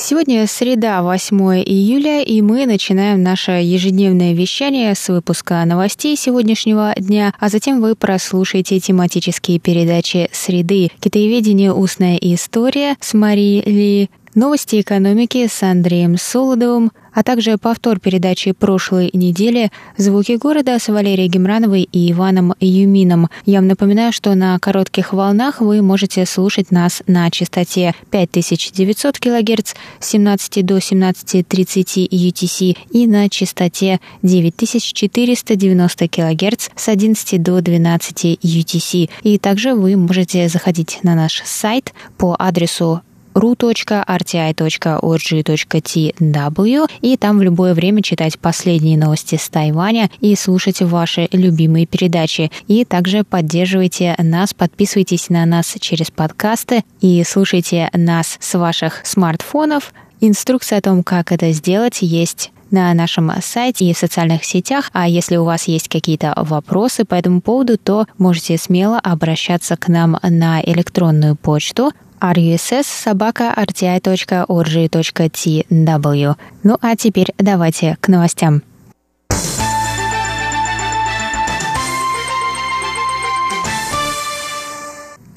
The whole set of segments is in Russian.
Сегодня среда, 8 июля, и мы начинаем наше ежедневное вещание с выпуска новостей сегодняшнего дня, а затем вы прослушаете тематические передачи «Среды», «Китаеведение. Устная история» с Марией Ли, Новости экономики с Андреем Солодовым, а также повтор передачи прошлой недели «Звуки города» с Валерией Гемрановой и Иваном Юмином. Я вам напоминаю, что на коротких волнах вы можете слушать нас на частоте 5900 кГц с 17 до 17.30 UTC и на частоте 9490 кГц с 11 до 12 UTC. И также вы можете заходить на наш сайт по адресу ru.rti.org.tw и там в любое время читать последние новости с Тайваня и слушать ваши любимые передачи. И также поддерживайте нас, подписывайтесь на нас через подкасты и слушайте нас с ваших смартфонов. Инструкция о том, как это сделать, есть на нашем сайте и в социальных сетях. А если у вас есть какие-то вопросы по этому поводу, то можете смело обращаться к нам на электронную почту russ.sobaka.rti.org.tw. Ну а теперь давайте к новостям.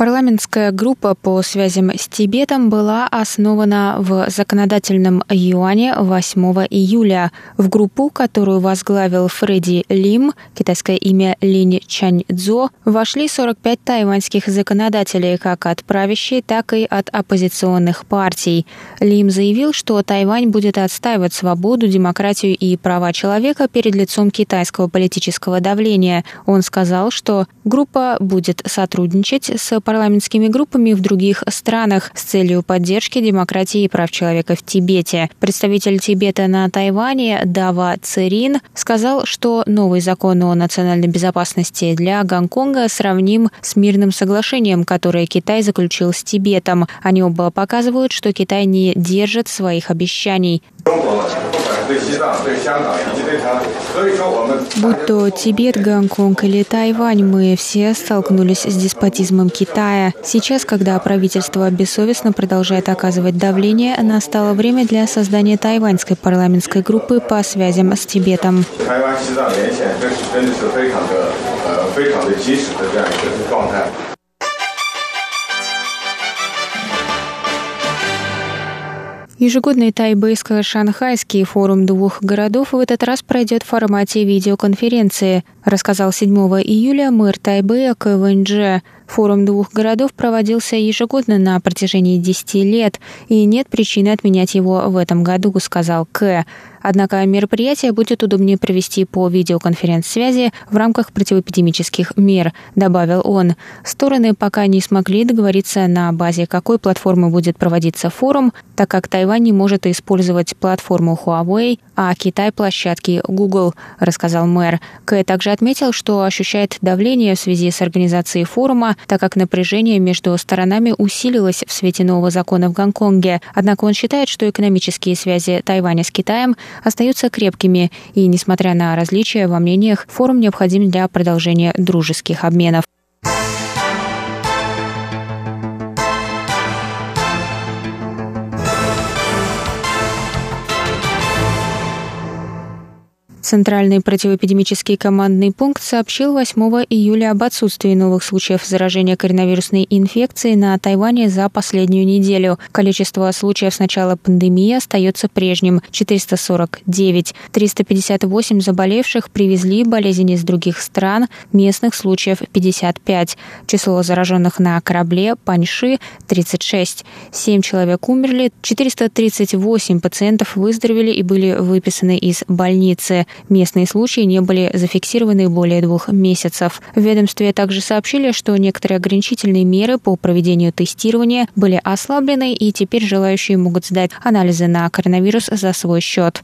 Парламентская группа по связям с Тибетом была основана в законодательном юане 8 июля. В группу, которую возглавил Фредди Лим, китайское имя Линь Чаньцзо, вошли 45 тайваньских законодателей как от правящей, так и от оппозиционных партий. Лим заявил, что Тайвань будет отстаивать свободу, демократию и права человека перед лицом китайского политического давления. Он сказал, что группа будет сотрудничать с парламентскими группами в других странах с целью поддержки демократии и прав человека в Тибете. Представитель Тибета на Тайване Дава Церин сказал, что новый закон о национальной безопасности для Гонконга сравним с мирным соглашением, которое Китай заключил с Тибетом. Они оба показывают, что Китай не держит своих обещаний. Будь то Тибет, Гонконг или Тайвань, мы все столкнулись с деспотизмом Китая. Сейчас, когда правительство бессовестно продолжает оказывать давление, настало время для создания тайваньской парламентской группы по связям с Тибетом. Ежегодный тайбэйско-шанхайский форум двух городов в этот раз пройдет в формате видеоконференции, рассказал 7 июля мэр Тайбэя Квэнджи. Форум двух городов проводился ежегодно на протяжении 10 лет, и нет причины отменять его в этом году, сказал К. Однако мероприятие будет удобнее провести по видеоконференц-связи в рамках противоэпидемических мер, добавил он. Стороны пока не смогли договориться на базе какой платформы будет проводиться форум, так как Тайвань не может использовать платформу Huawei, а Китай – площадки Google, рассказал мэр. Кэ также отметил, что ощущает давление в связи с организацией форума, так как напряжение между сторонами усилилось в свете нового закона в Гонконге. Однако он считает, что экономические связи Тайваня с Китаем остаются крепкими, и, несмотря на различия во мнениях, форум необходим для продолжения дружеских обменов. Центральный противоэпидемический командный пункт сообщил 8 июля об отсутствии новых случаев заражения коронавирусной инфекцией на Тайване за последнюю неделю. Количество случаев с начала пандемии остается прежним – 449. 358 заболевших привезли болезнь из других стран, местных случаев 55. Число зараженных на корабле Паньши – 36. 7 человек умерли, 438 пациентов выздоровели и были выписаны из больницы. Местные случаи не были зафиксированы более двух месяцев. В ведомстве также сообщили, что некоторые ограничительные меры по проведению тестирования были ослаблены, и теперь желающие могут сдать анализы на коронавирус за свой счет.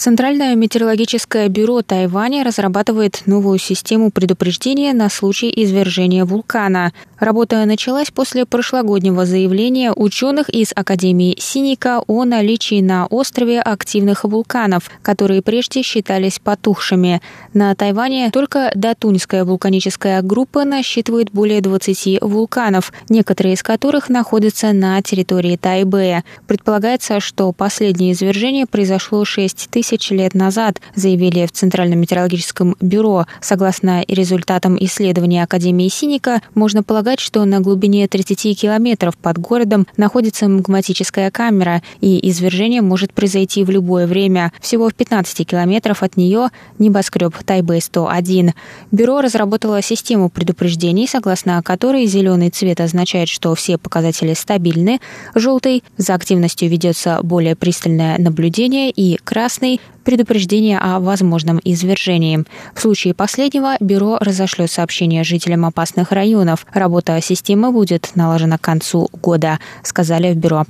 Центральное метеорологическое бюро Тайваня разрабатывает новую систему предупреждения на случай извержения вулкана. Работа началась после прошлогоднего заявления ученых из Академии Синика о наличии на острове активных вулканов, которые прежде считались потухшими. На Тайване только Датуньская вулканическая группа насчитывает более 20 вулканов, некоторые из которых находятся на территории Тайбэя. Предполагается, что последнее извержение произошло 6 тысяч тысяч лет назад, заявили в Центральном метеорологическом бюро. Согласно результатам исследования Академии Синика, можно полагать, что на глубине 30 километров под городом находится магматическая камера, и извержение может произойти в любое время. Всего в 15 километров от нее небоскреб Тайбэй-101. Бюро разработало систему предупреждений, согласно которой зеленый цвет означает, что все показатели стабильны, желтый – за активностью ведется более пристальное наблюдение, и красный предупреждение о возможном извержении. В случае последнего бюро разошлет сообщение жителям опасных районов. Работа системы будет налажена к концу года, сказали в бюро.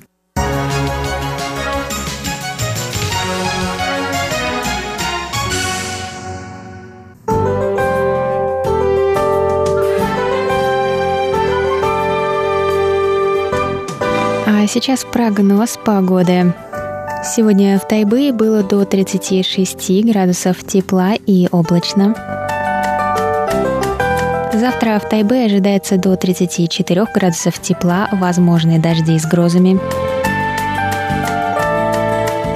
А сейчас прогноз погоды. Сегодня в Тайбэе было до 36 градусов тепла и облачно. Завтра в Тайбе ожидается до 34 градусов тепла, возможны дожди с грозами.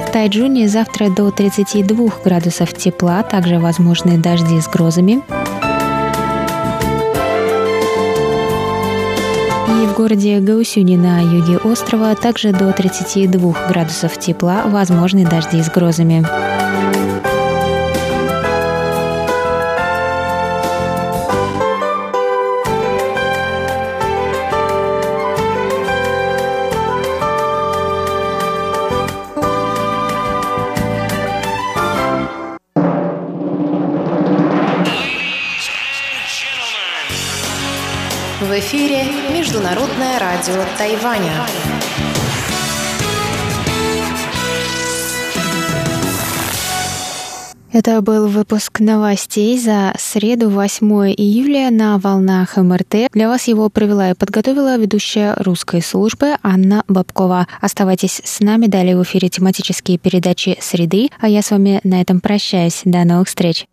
В Тайджуне завтра до 32 градусов тепла, также возможны дожди с грозами. В городе Гаусюни на юге острова также до 32 градусов тепла, возможны дожди с грозами. В эфире Международное радио Тайваня. Это был выпуск новостей за среду 8 июля на волнах МРТ. Для вас его провела и подготовила ведущая русской службы Анна Бабкова. Оставайтесь с нами, далее в эфире тематические передачи «Среды», а я с вами на этом прощаюсь. До новых встреч!